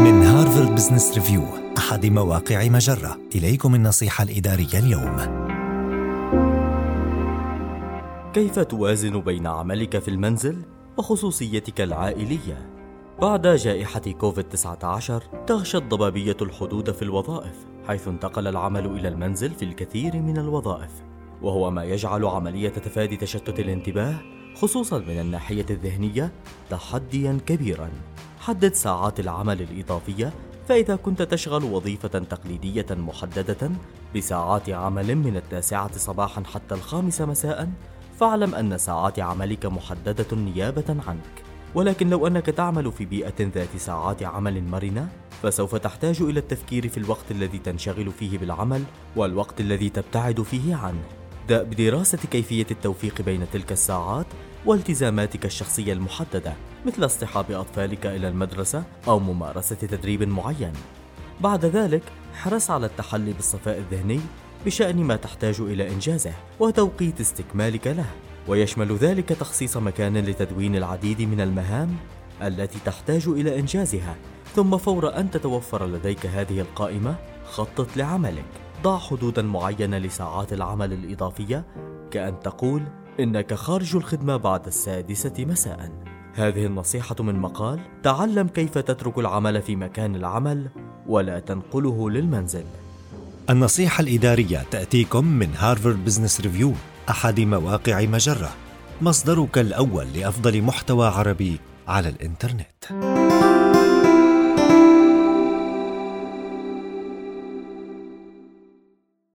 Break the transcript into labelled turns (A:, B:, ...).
A: من Harvard Business Review أحد مواقع مجرة. إليكم النصيحة الإدارية اليوم.
B: كيف توازن بين عملك في المنزل وخصوصيتك العائلية؟ بعد جائحة كوفيد-19 تفشت ضبابية الحدود في الوظائف حيث انتقل العمل إلى المنزل في الكثير من الوظائف. وهو ما يجعل عملية تفادي تشتت الانتباه خصوصا من الناحية الذهنية تحديا كبيرا. حدد ساعات العمل الإضافية فإذا كنت تشغل وظيفة تقليدية محددة بساعات عمل من التاسعة صباحا حتى الخامسة مساء فاعلم أن ساعات عملك محددة نيابة عنك. ولكن لو أنك تعمل في بيئة ذات ساعات عمل مرنة فسوف تحتاج إلى التفكير في الوقت الذي تنشغل فيه بالعمل والوقت الذي تبتعد فيه عنه. ابدأ بدراسة كيفية التوفيق بين تلك الساعات والتزاماتك الشخصية المحددة. مثل اصطحاب أطفالك إلى المدرسة أو ممارسة تدريب معين. بعد ذلك حرص على التحلي بالصفاء الذهني بشأن ما تحتاج إلى إنجازه وتوقيت استكمالك له، ويشمل ذلك تخصيص مكان لتدوين العديد من المهام التي تحتاج إلى إنجازها، ثم فور أن تتوفر لديك هذه القائمة خطط لعملك. ضع حدودا معينة لساعات العمل الإضافية كأن تقول إنك خارج الخدمة بعد السادسة مساء هذه النصيحة من مقال تعلم كيف تترك العمل في مكان العمل ولا تنقله للمنزل
A: النصيحة الإدارية تأتيكم من هارفارد بزنس ريفيو أحد مواقع مجرة مصدرك الأول لأفضل محتوى عربي على الإنترنت.